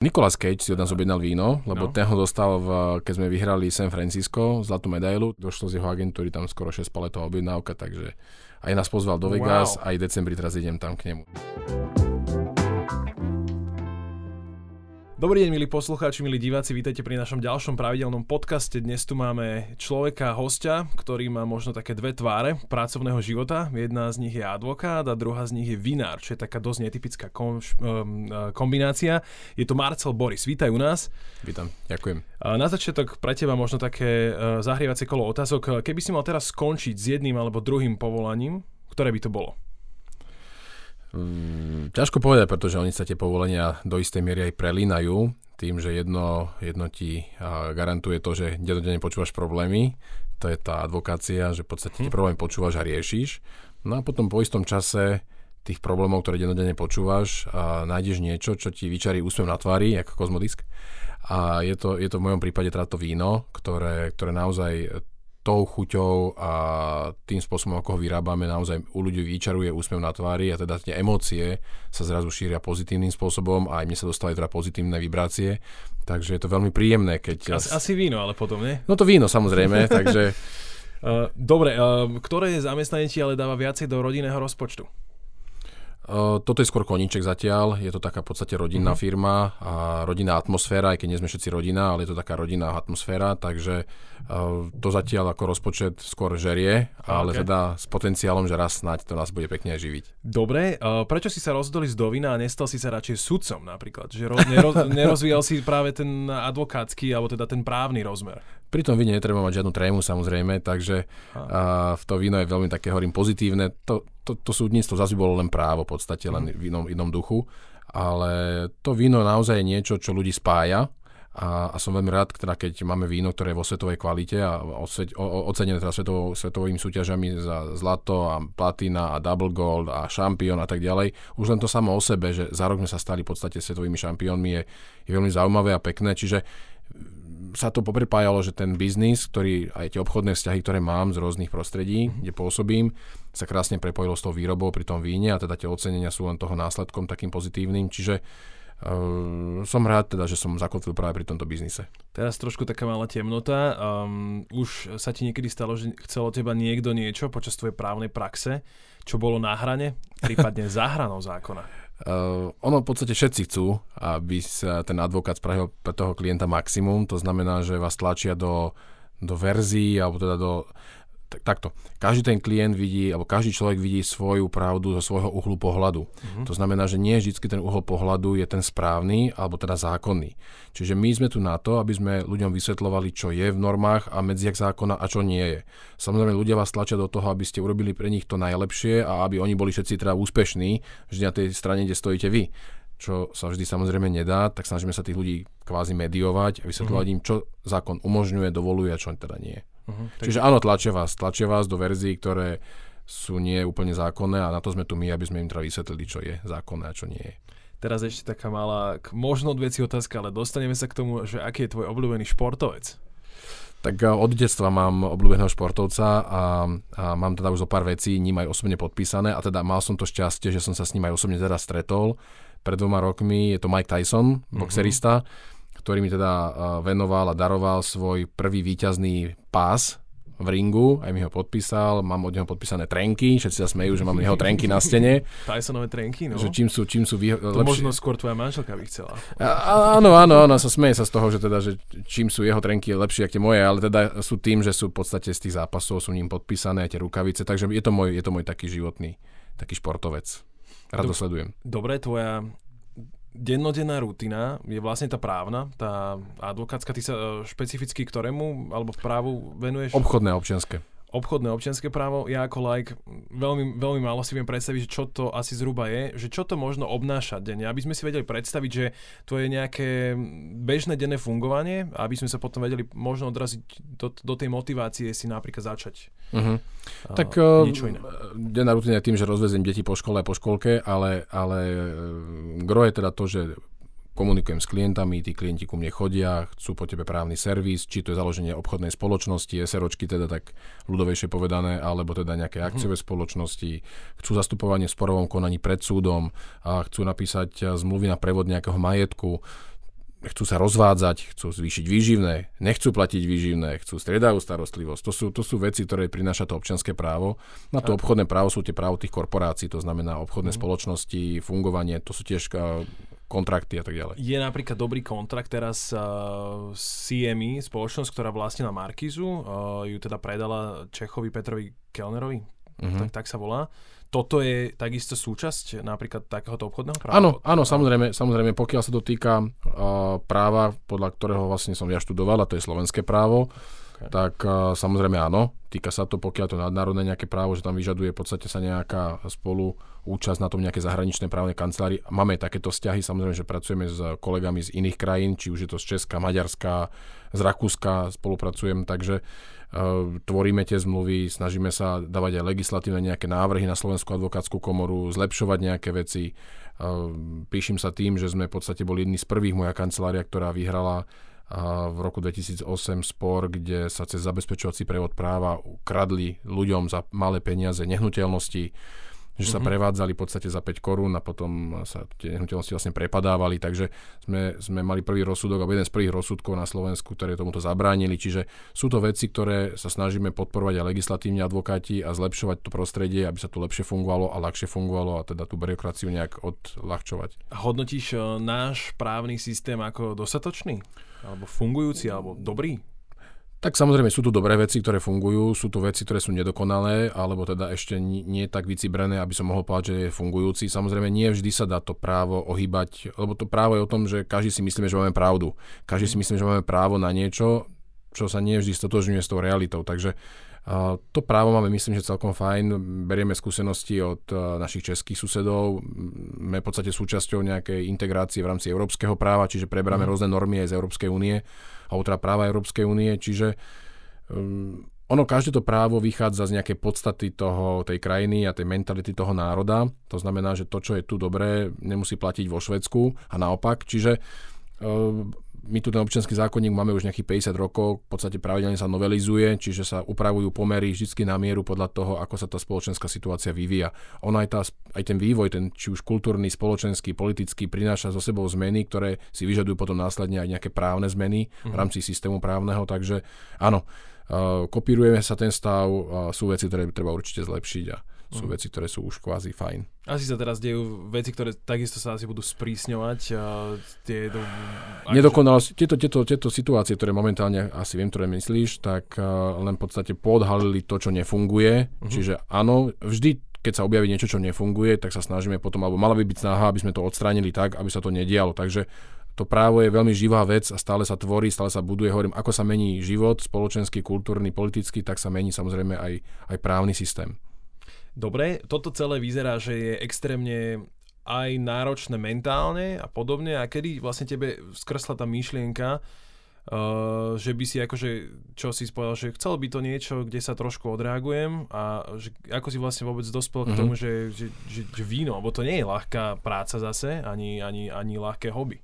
Nicolas Cage si od nás objednal víno, lebo no. ten ho dostal, v, keď sme vyhrali San Francisco, zlatú medailu. Došlo z jeho agentúry tam skoro 6 paletová objednávka, takže aj nás pozval do Vegas, wow. aj v decembri teraz idem tam k nemu. Dobrý deň, milí poslucháči, milí diváci, vítajte pri našom ďalšom pravidelnom podcaste. Dnes tu máme človeka, hostia, ktorý má možno také dve tváre pracovného života. Jedna z nich je advokát a druhá z nich je vinár, čo je taká dosť netypická kom, kombinácia. Je to Marcel Boris. Vítaj u nás. Vítam, ďakujem. Na začiatok pre teba možno také e, zahrievacie kolo otázok. Keby si mal teraz skončiť s jedným alebo druhým povolaním, ktoré by to bolo? Mm, ťažko povedať, pretože oni sa tie povolenia do istej miery aj prelínajú tým, že jedno, jedno ti garantuje to, že denodene počúvaš problémy, to je tá advokácia, že v podstate hm. tie problémy počúvaš a riešiš. No a potom po istom čase tých problémov, ktoré denodene počúvaš, a nájdeš niečo, čo ti vyčarí úsmev na tvári, ako kozmodisk. A je to, je to v mojom prípade teda to víno, ktoré, ktoré naozaj tou chuťou a tým spôsobom, ako ho vyrábame, naozaj u ľudí vyčaruje úsmev na tvári a teda tie emócie sa zrazu šíria pozitívnym spôsobom a aj mne sa dostali teda pozitívne vibrácie, takže je to veľmi príjemné, keď... Asi, asi víno, ale potom, nie? No to víno samozrejme, takže... Uh, dobre, uh, ktoré zamestnanie ti ale dáva viacej do rodinného rozpočtu? Toto je skôr koníček zatiaľ, je to taká v podstate rodinná uh-huh. firma a rodinná atmosféra, aj keď nie sme všetci rodina, ale je to taká rodinná atmosféra, takže to zatiaľ ako rozpočet skôr žerie, ale okay. teda s potenciálom, že raz snáď to nás bude pekne živiť. Dobre, prečo si sa rozhodli z dovina a nestal si sa radšej sudcom napríklad? Že roz, neroz, nerozvíjal si práve ten advokátsky alebo teda ten právny rozmer? Pri tom víne netreba mať žiadnu trému samozrejme, takže a, v to víno je veľmi také, hovorím, pozitívne. To, to, to súdnictvo zase bolo len právo v podstate, len mhm. v inom, inom duchu. Ale to víno naozaj je niečo, čo ľudí spája a, a som veľmi rád, teda, keď máme víno, ktoré je vo svetovej kvalite a ocenené teda svetovou, svetovými súťažami za zlato a platina a double gold a šampión a tak ďalej. Už len to samo o sebe, že za rok sme sa stali v podstate svetovými šampiónmi je, je veľmi zaujímavé a pekné. Čiže sa to poprepájalo, že ten biznis, ktorý aj tie obchodné vzťahy, ktoré mám z rôznych prostredí, mm-hmm. kde pôsobím, sa krásne prepojilo s tou výrobou pri tom víne a teda tie ocenenia sú len toho následkom takým pozitívnym. Čiže uh, som rád teda, že som zakotvil práve pri tomto biznise. Teraz trošku taká malá temnota. Um, už sa ti niekedy stalo, že chcel od teba niekto niečo počas tvojej právnej praxe, čo bolo na hrane, prípadne za hranou zákona? Uh, ono v podstate všetci chcú, aby sa ten advokát spravil pre toho klienta maximum, to znamená, že vás tlačia do, do verzií alebo teda do takto. Každý ten klient vidí, alebo každý človek vidí svoju pravdu zo svojho uhlu pohľadu. Uh-huh. To znamená, že nie vždy ten uhol pohľadu je ten správny, alebo teda zákonný. Čiže my sme tu na to, aby sme ľuďom vysvetľovali, čo je v normách a medziach zákona a čo nie je. Samozrejme, ľudia vás tlačia do toho, aby ste urobili pre nich to najlepšie a aby oni boli všetci teda úspešní, vždy na tej strane, kde stojíte vy čo sa vždy samozrejme nedá, tak snažíme sa tých ľudí kvázi mediovať a vysvetľovať uh-huh. im, čo zákon umožňuje, dovoluje a čo teda nie. Uh-huh, Čiže áno, tlačia vás. Tlačia vás do verzií, ktoré sú nie úplne zákonné a na to sme tu my, aby sme im teda vysvetlili, čo je zákonné a čo nie je. Teraz ešte taká malá, možno veci otázka, ale dostaneme sa k tomu, že aký je tvoj obľúbený športovec? Tak eh, od detstva mám obľúbeného športovca a, a mám teda už zo pár vecí ním aj osobne podpísané a teda mal som to šťastie, že som sa s ním aj osobne teda stretol. Pred dvoma rokmi je to Mike Tyson, mhm. boxerista. Mm-hmm ktorý mi teda venoval a daroval svoj prvý výťazný pás v ringu, aj mi ho podpísal, mám od neho podpísané trenky, všetci sa smejú, že mám jeho trenky na stene. Tysonové trenky, no. Že čím sú, čím sú výho- to lepšie. možno skôr tvoja manželka by chcela. A, áno, áno, áno, sa smeje sa z toho, že teda, že čím sú jeho trenky lepšie ako tie moje, ale teda sú tým, že sú v podstate z tých zápasov, sú ním podpísané aj tie rukavice, takže je to môj, je to môj taký životný, taký športovec. Rád to sledujem. Dobre, tvoja dennodenná rutina je vlastne tá právna, tá advokátska. Ty sa e, špecificky ktorému alebo právu venuješ? Obchodné, občianske obchodné občianské právo, ja ako like veľmi, veľmi málo si viem predstaviť, čo to asi zhruba je, že čo to možno obnáša denne, aby sme si vedeli predstaviť, že to je nejaké bežné denné fungovanie, aby sme sa potom vedeli možno odraziť do, do tej motivácie si napríklad začať. Uh-huh. Uh, tak uh, denná rutina je tým, že rozvezem deti po škole a po školke, ale, ale gro je teda to, že komunikujem s klientami, tí klienti ku mne chodia, chcú po tebe právny servis, či to je založenie obchodnej spoločnosti, SROčky teda tak ľudovejšie povedané, alebo teda nejaké mhm. akciové mm. spoločnosti, chcú zastupovanie v sporovom konaní pred súdom a chcú napísať zmluvy na prevod nejakého majetku. chcú sa rozvádzať, chcú zvýšiť výživné, nechcú platiť výživné, chcú striedajú starostlivosť. To sú, to sú veci, ktoré prináša to občianské právo. Na to obchodné právo sú tie právo tých korporácií, to znamená obchodné mm. spoločnosti, fungovanie, to sú tiež kontrakty a tak ďalej. Je napríklad dobrý kontrakt teraz uh, CME, spoločnosť, ktorá vlastnila Markizu, uh, ju teda predala Čechovi Petrovi Kellnerovi, mm-hmm. tak, tak sa volá toto je takisto súčasť napríklad takéhoto obchodného práva? Áno, áno, samozrejme, samozrejme, pokiaľ sa to týka uh, práva, podľa ktorého vlastne som ja študoval, a to je slovenské právo, okay. tak uh, samozrejme áno, týka sa to, pokiaľ to nadnárodné nejaké právo, že tam vyžaduje v podstate sa nejaká spolu účasť na tom nejaké zahraničné právne kancelárii. Máme takéto vzťahy, samozrejme, že pracujeme s kolegami z iných krajín, či už je to z Česka, Maďarska, z Rakúska spolupracujem, takže uh, tvoríme tie zmluvy, snažíme sa dávať aj legislatívne nejaké návrhy na Slovenskú advokátsku komoru, zlepšovať nejaké veci. Ehm, píšim sa tým, že sme v podstate boli jedni z prvých, moja kancelária, ktorá vyhrala v roku 2008 spor, kde sa cez zabezpečovací prevod práva ukradli ľuďom za malé peniaze nehnuteľnosti že sa mm-hmm. prevádzali v podstate za 5 korún a potom sa tie nehnuteľnosti vlastne prepadávali, takže sme, sme mali prvý rozsudok, alebo jeden z prvých rozsudkov na Slovensku, ktoré tomuto zabránili, čiže sú to veci, ktoré sa snažíme podporovať aj legislatívne advokáti a zlepšovať to prostredie, aby sa tu lepšie fungovalo a ľahšie fungovalo a teda tú byrokraciu nejak odľahčovať. Hodnotíš eh, náš právny systém ako dostatočný? Alebo fungujúci, alebo dobrý? Tak samozrejme sú tu dobré veci, ktoré fungujú, sú tu veci, ktoré sú nedokonalé, alebo teda ešte nie, tak vycibrené, aby som mohol povedať, že je fungujúci. Samozrejme nie vždy sa dá to právo ohýbať, lebo to právo je o tom, že každý si myslíme, že máme pravdu. Každý si myslíme, že máme právo na niečo, čo sa nie vždy stotožňuje s tou realitou. Takže to právo máme, myslím, že celkom fajn. Berieme skúsenosti od uh, našich českých susedov. Sme v podstate súčasťou nejakej integrácie v rámci európskeho práva, čiže preberáme mm. rôzne normy aj z Európskej únie alebo teda práva Európskej únie, čiže um, ono, každé to právo vychádza z nejakej podstaty toho, tej krajiny a tej mentality toho národa. To znamená, že to, čo je tu dobré, nemusí platiť vo Švedsku a naopak. Čiže um, my tu ten občianský zákonník máme už nejakých 50 rokov, v podstate pravidelne sa novelizuje, čiže sa upravujú pomery vždy na mieru podľa toho, ako sa tá spoločenská situácia vyvíja. Ono aj, tá, aj ten vývoj, ten či už kultúrny, spoločenský, politický, prináša so sebou zmeny, ktoré si vyžadujú potom následne aj nejaké právne zmeny v mhm. rámci systému právneho, takže áno, uh, kopírujeme sa ten stav, sú veci, ktoré treba určite zlepšiť a sú mm. veci, ktoré sú už kvázi fajn. Asi sa teraz dejú veci, ktoré takisto sa asi budú sprísňovať. A tie do... Nedokonalosť, tieto, tieto, tieto situácie, ktoré momentálne asi viem, ktoré myslíš, tak uh, len v podstate podhalili to, čo nefunguje. Mm-hmm. Čiže áno, vždy keď sa objaví niečo, čo nefunguje, tak sa snažíme potom, alebo mala by byť snaha, aby sme to odstránili tak, aby sa to nedialo. Takže to právo je veľmi živá vec a stále sa tvorí, stále sa buduje. Hovorím, ako sa mení život, spoločenský, kultúrny, politický, tak sa mení samozrejme aj, aj právny systém. Dobre, toto celé vyzerá, že je extrémne aj náročné mentálne a podobne. A kedy vlastne tebe skrsla tá myšlienka, uh, že by si akože, čo si spovedal, že chcel by to niečo, kde sa trošku odreagujem a že, ako si vlastne vôbec dospel mm-hmm. k mhm. tomu, že, že, že, že víno, lebo to nie je ľahká práca zase, ani, ani, ani ľahké hobby.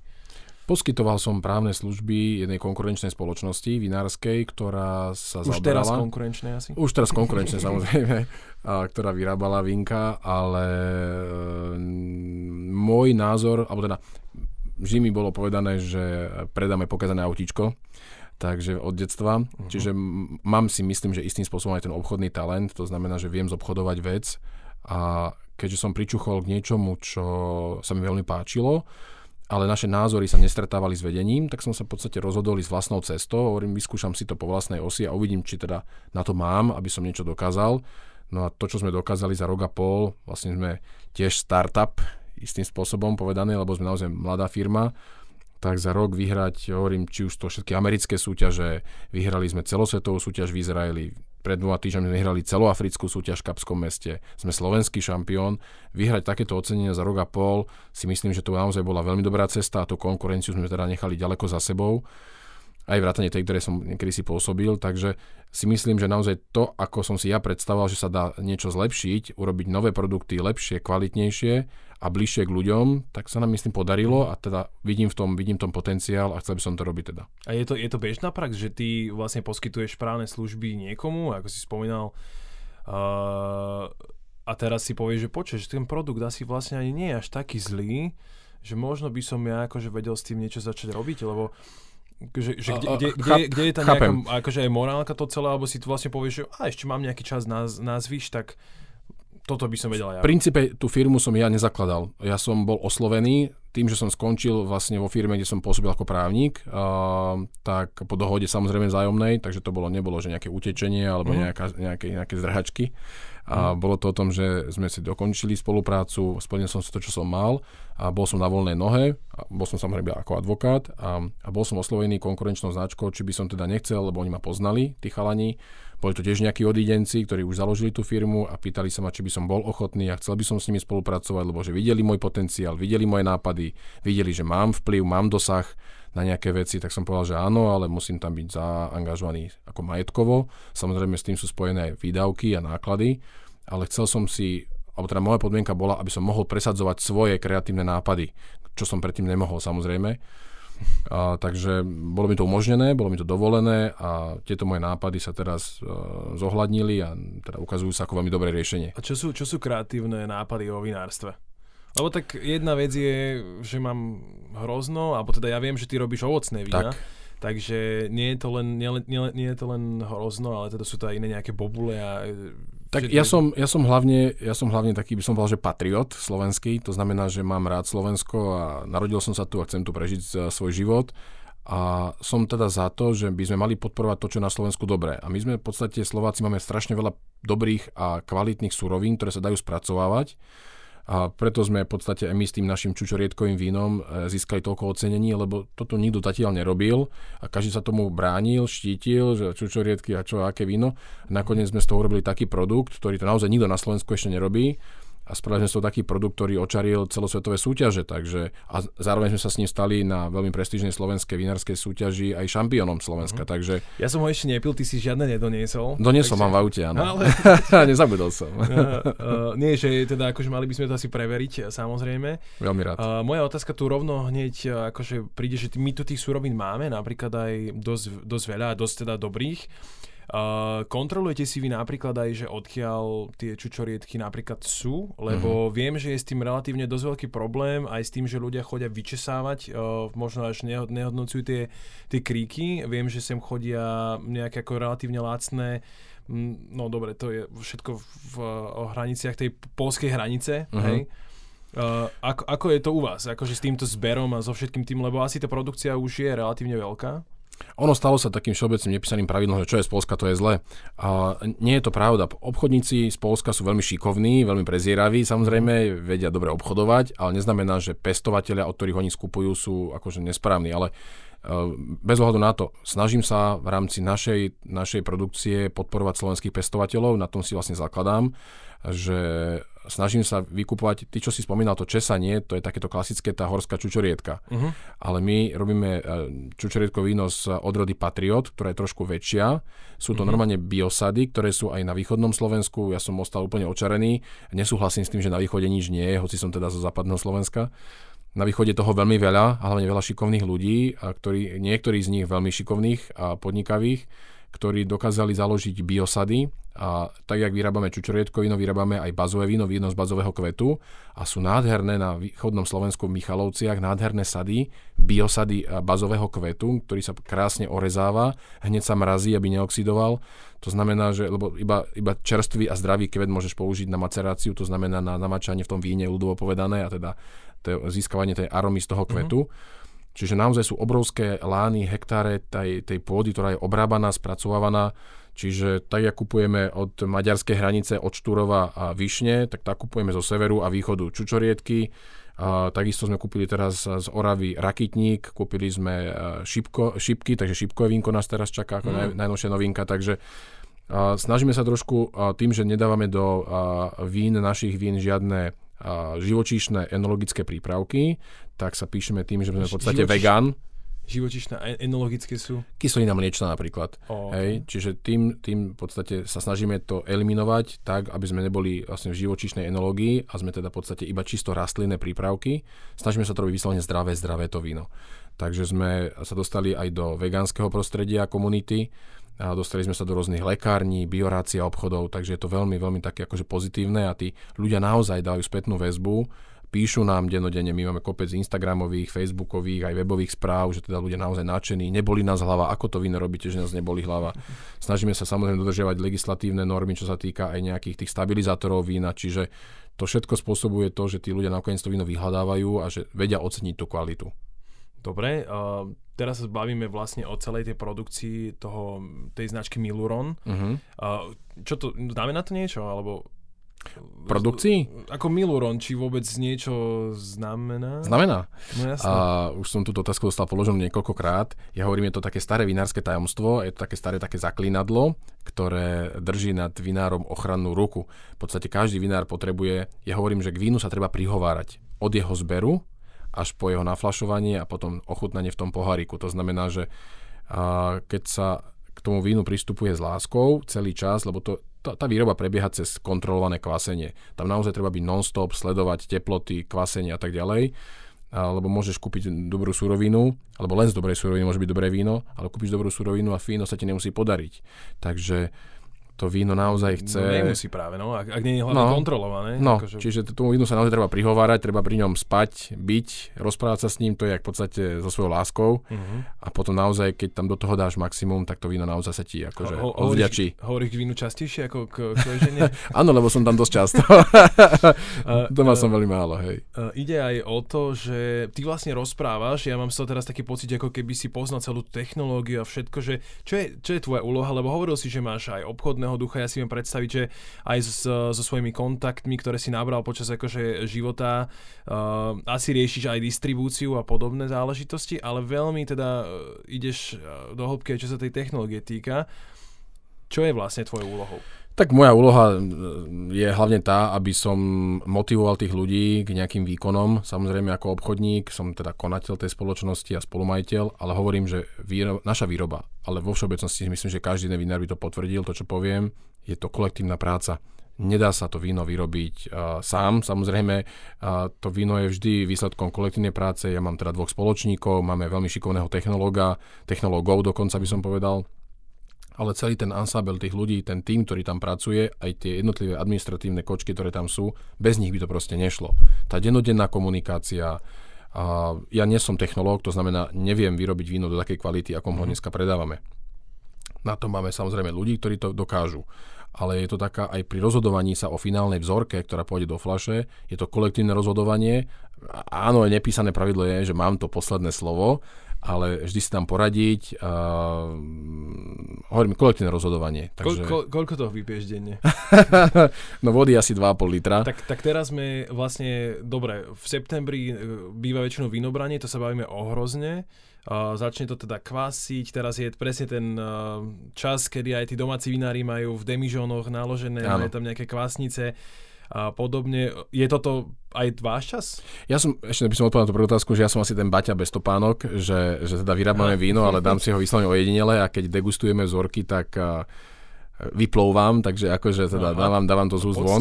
Poskytoval som právne služby jednej konkurenčnej spoločnosti vinárskej, ktorá sa Už teraz konkurenčnej asi? Už teraz konkurenčnej samozrejme, a, ktorá vyrábala vinka, ale e, môj názor, alebo teda vždy mi bolo povedané, že predáme pokazané autíčko, takže od detstva. Uh-huh. Čiže mám si myslím, že istým spôsobom aj ten obchodný talent, to znamená, že viem zobchodovať vec a keďže som pričuchol k niečomu, čo sa mi veľmi páčilo, ale naše názory sa nestretávali s vedením, tak som sa v podstate rozhodol ísť vlastnou cestou. Hovorím, vyskúšam si to po vlastnej osi a uvidím, či teda na to mám, aby som niečo dokázal. No a to, čo sme dokázali za rok a pol, vlastne sme tiež startup, istým spôsobom povedané, lebo sme naozaj mladá firma, tak za rok vyhrať, hovorím, či už to všetky americké súťaže, vyhrali sme celosvetovú súťaž v Izraeli, pred dvoma týždňami sme vyhrali celoafrickú súťaž v Kapskom meste, sme slovenský šampión. Vyhrať takéto ocenenie za rok a pol si myslím, že to naozaj bola veľmi dobrá cesta a tú konkurenciu sme teda nechali ďaleko za sebou. Aj vrátane tej, ktoré som niekedy si pôsobil, takže si myslím, že naozaj to, ako som si ja predstavoval, že sa dá niečo zlepšiť, urobiť nové produkty lepšie, kvalitnejšie a bližšie k ľuďom, tak sa nám myslím podarilo a teda vidím v tom, vidím tom potenciál a chcel by som to robiť teda. A je to, je to bežná prax, že ty vlastne poskytuješ právne služby niekomu, ako si spomínal, uh, a teraz si povieš, že počuješ, ten produkt asi vlastne ani nie je až taký zlý, že možno by som ja akože vedel s tým niečo začať robiť, lebo že, že kde, kde, kde, kde je tá nejaká, akože aj morálka to celé, alebo si tu vlastne povieš, že a ešte mám nejaký čas na, na zvyš, tak toto by som vedel ja. V princípe tú firmu som ja nezakladal. Ja som bol oslovený tým, že som skončil vlastne vo firme, kde som pôsobil ako právnik, uh, tak po dohode samozrejme vzájomnej, takže to bolo, nebolo, že nejaké utečenie alebo Mhm. nejaká, nejaké, nejaké zdrhačky. A bolo to o tom, že sme si dokončili spoluprácu, splnil som si to, čo som mal a bol som na voľnej nohe, a bol som samozrejme ako advokát a, a bol som oslovený konkurenčnou značkou, či by som teda nechcel, lebo oni ma poznali, tí chalani. Boli to tiež nejakí odídenci, ktorí už založili tú firmu a pýtali sa ma, či by som bol ochotný a chcel by som s nimi spolupracovať, lebo že videli môj potenciál, videli moje nápady, videli, že mám vplyv, mám dosah na nejaké veci, tak som povedal, že áno, ale musím tam byť zaangažovaný ako majetkovo. Samozrejme s tým sú spojené aj výdavky a náklady, ale chcel som si, alebo teda moja podmienka bola, aby som mohol presadzovať svoje kreatívne nápady, čo som predtým nemohol samozrejme. A, takže bolo mi to umožnené, bolo mi to dovolené a tieto moje nápady sa teraz uh, zohľadnili a teda ukazujú sa ako veľmi dobré riešenie. A čo sú, čo sú kreatívne nápady o vinárstve? Lebo tak jedna vec je, že mám hrozno, alebo teda ja viem, že ty robíš ovocné vína, Tak. takže nie je to len, nie, nie, nie je to len hrozno, ale teda sú to aj iné nejaké bobule a... Tak ja som, ja som hlavne, ja som hlavne taký, by som povedal, že patriot slovenský, to znamená, že mám rád Slovensko a narodil som sa tu a chcem tu prežiť svoj život. A som teda za to, že by sme mali podporovať to, čo je na Slovensku dobré. A my sme v podstate, Slováci, máme strašne veľa dobrých a kvalitných surovín, ktoré sa dajú spracovávať. A preto sme v podstate aj my s tým našim čučoriedkovým vínom e, získali toľko ocenení, lebo toto nikto zatiaľ nerobil a každý sa tomu bránil, štítil, že čučoriedky a čo, aké víno. Nakoniec sme z toho urobili taký produkt, ktorý to naozaj nikto na Slovensku ešte nerobí a spravili sme toho taký produkt, ktorý očaril celosvetové súťaže, takže a zároveň sme sa s ním stali na veľmi prestížnej slovenskej vinárskej súťaži aj šampiónom Slovenska, takže Ja som ho ešte nepil, ty si žiadne nedoniesol. doniesol takže- mám v aute, áno. Ale Nezabudol som. uh, uh, nie, že teda akože mali by sme to asi preveriť, samozrejme. Veľmi rád. Uh, moja otázka tu rovno hneď akože príde, že my tu tých surovín máme, napríklad aj dosť, dosť veľa dosť teda dobrých. Uh, kontrolujete si vy napríklad aj, že odkiaľ tie čučoriedky napríklad sú, lebo viem, že je s tým relatívne dosť veľký problém, aj s tým, že ľudia chodia vyčesávať, uh, možno až neho- nehodnocujú tie, tie kríky. Viem, že sem chodia nejaké ako relatívne lacné Mm, no dobre, to je všetko v o hraniciach tej polskej hranice, Mhm. hej. Uh, ako, ako je to u vás? Akože s týmto zberom a so všetkým tým, lebo asi tá produkcia už je relatívne veľká. Ono stalo sa takým všeobecným nepísaným pravidlom, že čo je z Polska, to je zle. A nie je to pravda. Obchodníci z Polska sú veľmi šikovní, veľmi prezieraví, samozrejme vedia dobre obchodovať, ale neznamená, že pestovateľia, od ktorých oni skupujú, sú akože nesprávni. Ale eh, bez ohľadu na to, snažím sa v rámci našej, našej produkcie podporovať slovenských pestovateľov, na tom si vlastne zakladám, že snažím sa vykupovať, ty čo si spomínal, to česanie, to je takéto klasické, tá horská čučoriedka. Uh-huh. Ale my robíme e, čučoriedko víno z odrody Patriot, ktorá je trošku väčšia. Sú to normálne biosady, ktoré sú aj na východnom Slovensku. Ja som ostal úplne očarený. Nesúhlasím s tým, že na východe nič nie je, hoci som teda zo západného Slovenska. Na východe toho veľmi veľa, hlavne veľa šikovných ľudí, a ktorí, niektorí z nich veľmi šikovných a podnikavých, ktorí dokázali založiť biosady a tak, jak vyrábame čučoriedko víno, vyrábame aj bazové víno, víno z bazového kvetu a sú nádherné na východnom Slovensku v Michalovciach, nádherné sady, biosady a bazového kvetu, ktorý sa krásne orezáva, hneď sa mrazí, aby neoxidoval. To znamená, že lebo iba, iba čerstvý a zdravý kvet môžeš použiť na maceráciu, to znamená na namačanie v tom víne, ľudovo povedané, a teda to získavanie tej aromy z toho kvetu. Čiže naozaj sú obrovské lány, hektáre tej, tej pôdy, ktorá je obrábaná, spracovávaná. Čiže tak, jak kupujeme od maďarskej hranice, od Štúrova a Višne, tak tak kupujeme zo severu a východu čučoriedky. A takisto sme kúpili teraz z Oravy rakitník, kúpili sme e, šipko, šipky, takže šipkové vínko nás teraz čaká ako naj, najnovšia novinka, takže a snažíme sa trošku a tým, že nedávame do a, vín, našich vín žiadne živočíšne enologické prípravky, tak sa píšeme tým, že sme v podstate Živočíš- vegan. Živočišné a enologické sú. Kyselina mliečna napríklad. O, Hej, čiže tým, tým v podstate sa snažíme to eliminovať tak, aby sme neboli vlastne v živočíšnej enológii a sme teda v podstate iba čisto rastlinné prípravky. Snažíme sa to robiť vyslovene zdravé, zdravé to víno. Takže sme sa dostali aj do vegánskeho prostredia komunity a dostali sme sa do rôznych lekární, biorácia obchodov, takže je to veľmi, veľmi také akože pozitívne a tí ľudia naozaj dajú spätnú väzbu, píšu nám denodenne, my máme kopec Instagramových, Facebookových, aj webových správ, že teda ľudia naozaj nadšení, neboli nás hlava, ako to vy nerobíte, že nás neboli hlava. Snažíme sa samozrejme dodržiavať legislatívne normy, čo sa týka aj nejakých tých stabilizátorov vína, čiže to všetko spôsobuje to, že tí ľudia nakoniec to víno vyhľadávajú a že vedia oceniť tú kvalitu. Dobre, uh, teraz sa bavíme vlastne o celej tej produkcii toho, tej značky Miluron. Uh-huh. Uh, čo to, znamená to niečo? Alebo produkcii? Ako Miluron, či vôbec niečo znamená? Znamená. No jasné. A už som túto otázku dostal položenú niekoľkokrát. Ja hovorím, je to také staré vinárske tajomstvo, je to také staré také zaklinadlo, ktoré drží nad vinárom ochrannú ruku. V podstate každý vinár potrebuje, ja hovorím, že k vínu sa treba prihovárať od jeho zberu až po jeho naflašovanie a potom ochutnanie v tom poháriku. To znamená, že a keď sa k tomu vínu pristupuje s láskou celý čas, lebo to, tá, tá výroba prebieha cez kontrolované kvasenie. Tam naozaj treba byť non-stop, sledovať teploty, kvasenie a tak ďalej lebo môžeš kúpiť dobrú surovinu, alebo len z dobrej suroviny môže byť dobré víno, ale kúpiš dobrú surovinu a víno sa ti nemusí podariť. Takže to víno naozaj chce... No nemusí práve, no, ak, ak nie je hlavne no, kontrolované. No, akože... čiže tomu vínu sa naozaj treba prihovárať, treba pri ňom spať, byť, rozprávať sa s ním, to je v podstate so svojou láskou uh-huh. a potom naozaj, keď tam do toho dáš maximum, tak to víno naozaj sa ti akože Ho, odvďačí. Hovoríš k vínu častejšie ako k, k žene? Áno, lebo som tam dosť často. Doma uh, som veľmi málo, hej. Uh, ide aj o to, že ty vlastne rozprávaš, ja mám z toho teraz taký pocit, ako keby si poznal celú technológiu a všetko, že čo je, čo je tvoja úloha, lebo hovoril si, že máš aj obchodné podobného ducha. Ja si viem predstaviť, že aj so, so svojimi kontaktmi, ktoré si nabral počas akože života, uh, asi riešiš aj distribúciu a podobné záležitosti, ale veľmi teda uh, ideš uh, do hĺbky, čo sa tej technológie týka. Čo je vlastne tvojou úlohou? Tak moja úloha e, je hlavne tá, aby som motivoval tých ľudí k nejakým výkonom. Samozrejme ako obchodník, som teda konateľ tej spoločnosti a spolumajiteľ, ale hovorím, že výroba, naša výroba, ale vo všeobecnosti myslím, že každý jeden vinár by to potvrdil, to čo poviem, je to kolektívna práca. Nedá sa to víno vyrobiť uh, sám, samozrejme uh, to víno je vždy výsledkom kolektívnej práce. Ja mám teda dvoch spoločníkov, máme veľmi šikovného technológa, technológov dokonca by som povedal, ale celý ten ansábel tých ľudí, ten tým, ktorý tam pracuje, aj tie jednotlivé administratívne kočky, ktoré tam sú, bez nich by to proste nešlo. Tá denodenná komunikácia, a ja nie som technológ, to znamená, neviem vyrobiť víno do takej kvality, ako ho mhm. dneska predávame. Na to máme samozrejme ľudí, ktorí to dokážu. Ale je to taká aj pri rozhodovaní sa o finálnej vzorke, ktorá pôjde do flaše, je to kolektívne rozhodovanie. Áno, nepísané pravidlo je, že mám to posledné slovo, ale vždy si tam poradiť. A, hovorím, kolektívne rozhodovanie. Takže... Ko, ko, koľko toho vypieš denne? no vody asi 2,5 litra. Tak, tak teraz sme vlastne, dobre, v septembri e, býva väčšinou vinobranie, to sa bavíme o hrozne. Uh, začne to teda kvasiť, teraz je presne ten uh, čas, kedy aj tí domáci vinári majú v demižónoch naložené, majú tam nejaké kvasnice a podobne. Je toto aj váš čas? Ja som, ešte by som odpovedal na tú prvú otázku, že ja som asi ten baťa bez topánok, že, že teda vyrábame víno, ale dám si ho vyslovene ojedinele a keď degustujeme vzorky, tak vyplouvám, takže akože teda Aha. dávam, dávam to z úst von.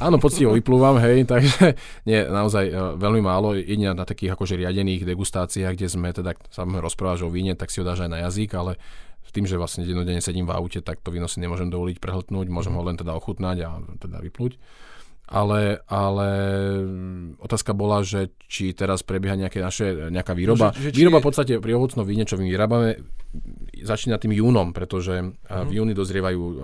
Áno, poctivo vyplúvam, hej, takže nie, naozaj uh, veľmi málo, jedine na takých akože riadených degustáciách, kde sme teda, sa rozprávaš o víne, tak si ho dáš aj na jazyk, ale tým, že vlastne dennodenne sedím v aute, tak to víno si nemôžem dovoliť prehltnúť, môžem mm. ho len teda ochutnať a teda vyplúť ale, ale otázka bola, že či teraz prebieha nejaké naše, nejaká výroba. No, že, že výroba v podstate pri ovocnom víne, čo vyrábame, začína tým júnom, pretože uh-huh. v júni dozrievajú uh,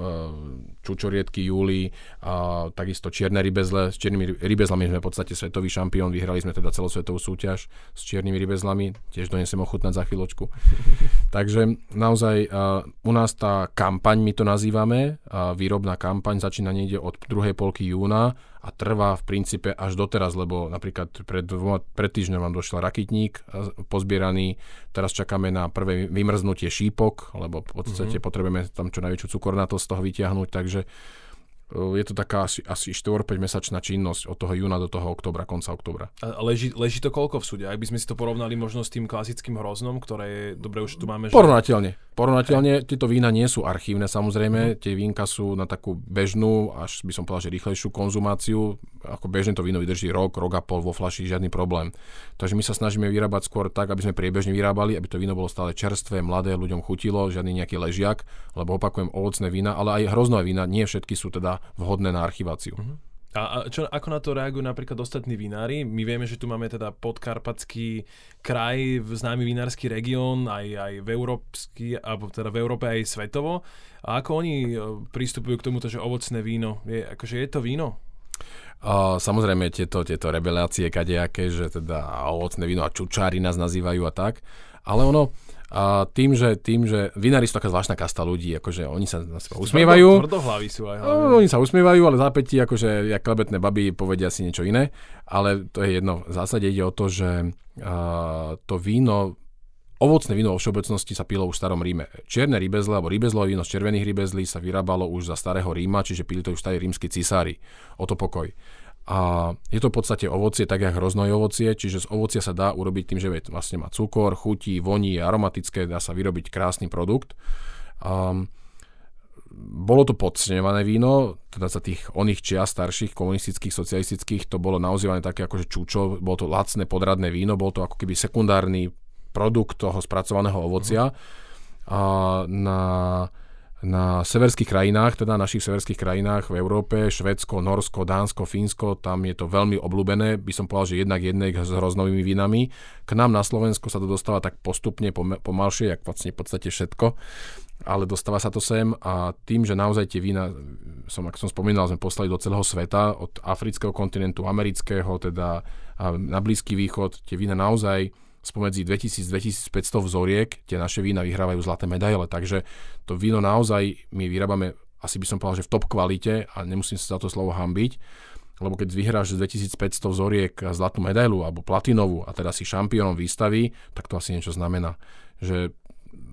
čučoriedky, júli a takisto čierne rybezle. S čiernymi rybezlami sme v podstate svetový šampión, vyhrali sme teda celosvetovú súťaž s čiernymi rybezlami, tiež donesem ochutnať za chvíľočku. Takže naozaj uh, u nás tá kampaň, my to nazývame, uh, výrobná kampaň začína niekde od druhej polky júna a trvá v princípe až doteraz, lebo napríklad pred, dvoma, pred týždňom vám došiel rakitník pozbieraný, teraz čakáme na prvé vymrznutie šípok, lebo v podstate mm-hmm. potrebujeme tam čo najväčšiu cukornatosť z toho vytiahnuť, takže je to taká asi, asi 4-5 mesačná činnosť od toho júna do toho oktobra, konca oktobra. A leží, leží to koľko v súde? Ak by sme si to porovnali možno s tým klasickým hroznom, ktoré je, dobre už tu máme... Že... Porovnateľne. Tieto vína nie sú archívne samozrejme, mm. tie vínka sú na takú bežnú, až by som povedal, že rýchlejšiu konzumáciu. Ako bežne to víno vydrží rok, rok a pol vo flaši, žiadny problém. Takže my sa snažíme vyrábať skôr tak, aby sme priebežne vyrábali, aby to víno bolo stále čerstvé, mladé, ľuďom chutilo, žiadny nejaký ležiak, lebo opakujem ovocné vína, ale aj hrozné vína, nie všetky sú teda vhodné na archiváciu. Mm-hmm. A, čo, ako na to reagujú napríklad ostatní vinári? My vieme, že tu máme teda podkarpatský kraj, známy vinársky región, aj, aj v európsky, alebo teda v Európe aj svetovo. A ako oni e, pristupujú k tomuto, že ovocné víno, je, akože je to víno? Uh, samozrejme tieto, tieto rebelácie kadejaké, že teda ovocné víno a čučári nás nazývajú a tak. Ale ono, a tým, že, tým, že vinári sú taká zvláštna kasta ľudí, akože oni sa na seba usmievajú. Tvrdohlaví sú aj No, oni sa usmievajú, ale zápätí, akože jak klebetné baby povedia si niečo iné. Ale to je jedno. V zásade ide o to, že uh, to víno Ovocné víno vo všeobecnosti sa pilo už v starom Ríme. Čierne rybezle alebo rybezlové víno z červených rybezlí sa vyrábalo už za starého Ríma, čiže pili to už starí rímsky cisári. O to pokoj. A je to v podstate ovocie, tak jak hroznoj ovocie, čiže z ovocia sa dá urobiť tým, že vlastne má cukor, chutí, voní, aromatické, dá sa vyrobiť krásny produkt. Um, bolo to podceňované víno, teda za tých oných čia starších komunistických, socialistických, to bolo naozývané také akože čúčo, bolo to lacné podradné víno, bol to ako keby sekundárny produkt toho spracovaného ovocia. A na, na severských krajinách, teda našich severských krajinách v Európe, Švedsko, Norsko, Dánsko, Fínsko, tam je to veľmi obľúbené, by som povedal, že jednak jednek s hroznovými vínami. K nám na Slovensko sa to dostáva tak postupne, pomalšie, jak vlastne v podstate všetko, ale dostáva sa to sem a tým, že naozaj tie vína, som, ako som spomínal, sme poslali do celého sveta, od afrického kontinentu, amerického, teda na Blízky východ, tie vína naozaj spomedzi 2000-2500 vzoriek tie naše vína vyhrávajú zlaté medaile, takže to víno naozaj my vyrábame, asi by som povedal, že v top kvalite a nemusím sa za to slovo hambiť, lebo keď vyhráš z 2500 vzoriek zlatú medailu alebo platinovú a teda si šampiónom výstavy, tak to asi niečo znamená, že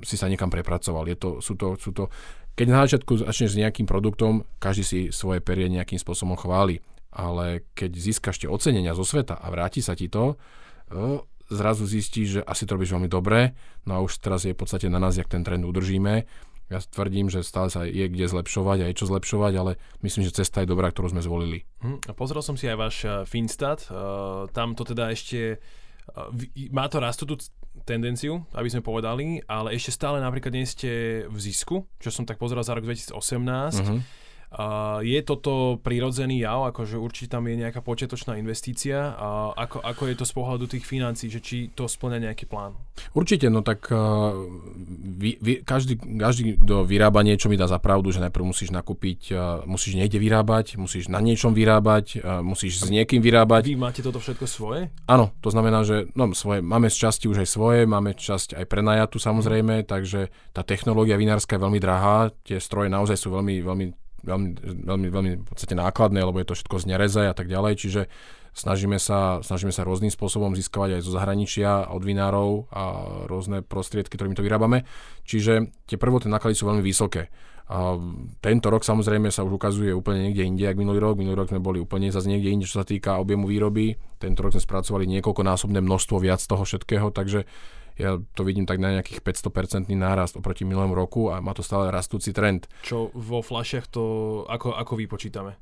si sa niekam prepracoval. Je to, sú to, sú to, keď na začiatku začneš s nejakým produktom, každý si svoje perie nejakým spôsobom chváli, ale keď získaš tie ocenenia zo sveta a vráti sa ti to, zrazu zistíš, že asi to robíš veľmi dobre, no a už teraz je v podstate na nás, jak ten trend udržíme. Ja tvrdím, že stále sa je kde zlepšovať a je čo zlepšovať, ale myslím, že cesta je dobrá, ktorú sme zvolili. Hm, a pozrel som si aj váš uh, Finstat, uh, tam to teda ešte uh, má to rastú tú tendenciu, aby sme povedali, ale ešte stále napríklad nie ste v zisku, čo som tak pozeral za rok 2018. Uh-huh Uh, je toto prirodzený jav, akože určite tam je nejaká počiatočná investícia a ako, ako je to z pohľadu tých financí, že či to splňa nejaký plán? Určite, no tak uh, vy, vy, každý, každý, kto vyrába niečo, mi dá za pravdu, že najprv musíš nakúpiť, uh, musíš niekde vyrábať, musíš na niečom vyrábať, uh, musíš s niekým vyrábať. Vy máte toto všetko svoje? Áno, to znamená, že no, svoje, máme z časti už aj svoje, máme časť aj prenajatú samozrejme, takže tá technológia vinárska je veľmi drahá, tie stroje naozaj sú veľmi, veľmi veľmi, veľmi, veľmi v podstate nákladné, lebo je to všetko z nereze a tak ďalej, čiže snažíme sa, snažíme sa rôznym spôsobom získavať aj zo zahraničia od vinárov a rôzne prostriedky, ktorými to vyrábame. Čiže tie prvotné náklady sú veľmi vysoké. A tento rok samozrejme sa už ukazuje úplne niekde inde, ako minulý rok. Minulý rok sme boli úplne zase niekde inde, čo sa týka objemu výroby. Tento rok sme spracovali niekoľkonásobné množstvo viac toho všetkého, takže ja to vidím tak na nejakých 500% nárast oproti minulému roku a má to stále rastúci trend. Čo vo flašiach to ako, ako vypočítame?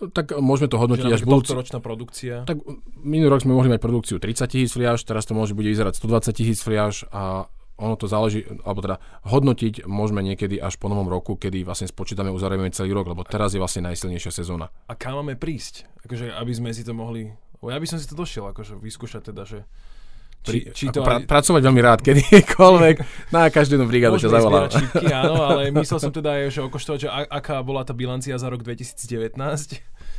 Tak môžeme to hodnotiť až budúci... ročná produkcia? Tak minulý rok sme mohli mať produkciu 30 tisíc fliaž, teraz to môže bude vyzerať 120 tisíc fliaž a ono to záleží, alebo teda hodnotiť môžeme niekedy až po novom roku, kedy vlastne spočítame, uzavrieme celý rok, lebo teraz je vlastne najsilnejšia sezóna. A kam máme prísť? Akože, aby sme si to mohli... Ja by som si to došiel, akože vyskúšať teda, že či, či to pra, aj... Pracovať veľmi rád, kedykoľvek, na každú jednu brigádu ťa zavolám. čipky, áno, ale myslel som teda aj, že okoštovať, že aká bola tá bilancia za rok 2019.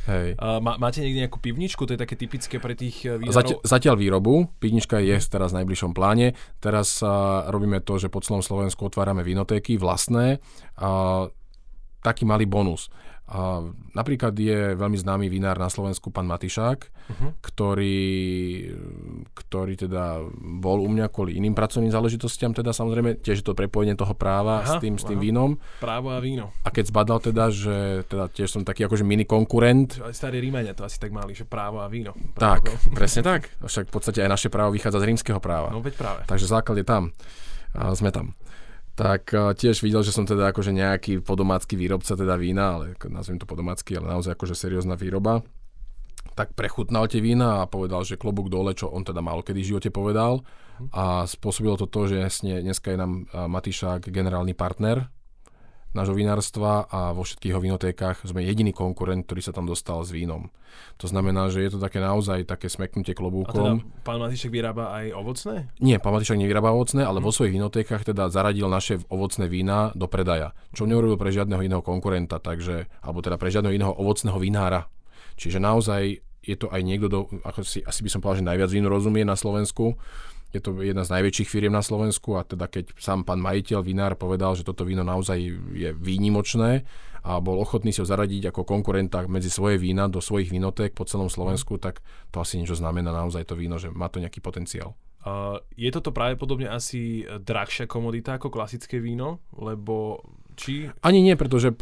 Hej. Má, máte niekde nejakú pivničku? To je také typické pre tých eh, výrobov? Zatiaľ, zatiaľ výrobu. Pivnička je teraz v najbližšom pláne. Teraz uh, robíme to, že po celom Slovensku otvárame vinotéky vlastné. Uh, taký malý bonus. A napríklad je veľmi známy vinár na Slovensku, pán Matišák, uh-huh. ktorý, ktorý teda bol u mňa kvôli iným pracovným záležitostiam, teda samozrejme tiež je to prepojenie toho práva aha, s tým, s tým vínom. Právo a víno. A keď zbadal teda, že teda tiež som taký akože mini konkurent. Starí Rímania to asi tak mali, že právo a víno. Právo tak, presne tak. Však v podstate aj naše právo vychádza z rímskeho práva. No veď práve. Takže základ je tam. A sme tam tak uh, tiež videl, že som teda akože nejaký podomácky výrobca teda vína, ale nazviem to podomácky, ale naozaj akože seriózna výroba. Tak prechutnal tie vína a povedal, že klobúk dole, čo on teda málo kedy v živote povedal. A spôsobilo to to, že dneska je nám Matišák generálny partner nášho vinárstva a vo všetkých vinotékach sme jediný konkurent, ktorý sa tam dostal s vínom. To znamená, že je to také naozaj také smeknutie klobúkom. A teda pán Matišek vyrába aj ovocné? Nie, pán Matišek nevyrába ovocné, ale hmm. vo svojich vinotékach teda zaradil naše ovocné vína do predaja, čo neurobil pre žiadneho iného konkurenta, takže, alebo teda pre žiadneho iného ovocného vinára. Čiže naozaj je to aj niekto, do, ako si, asi by som povedal, že najviac vínu rozumie na Slovensku je to jedna z najväčších firiem na Slovensku a teda keď sám pán majiteľ, vinár povedal, že toto víno naozaj je výnimočné a bol ochotný si ho zaradiť ako konkurenta medzi svoje vína do svojich vinoték po celom Slovensku, tak to asi niečo znamená naozaj to víno, že má to nejaký potenciál. Uh, je toto pravdepodobne asi drahšia komodita ako klasické víno? Lebo či... Ani nie, pretože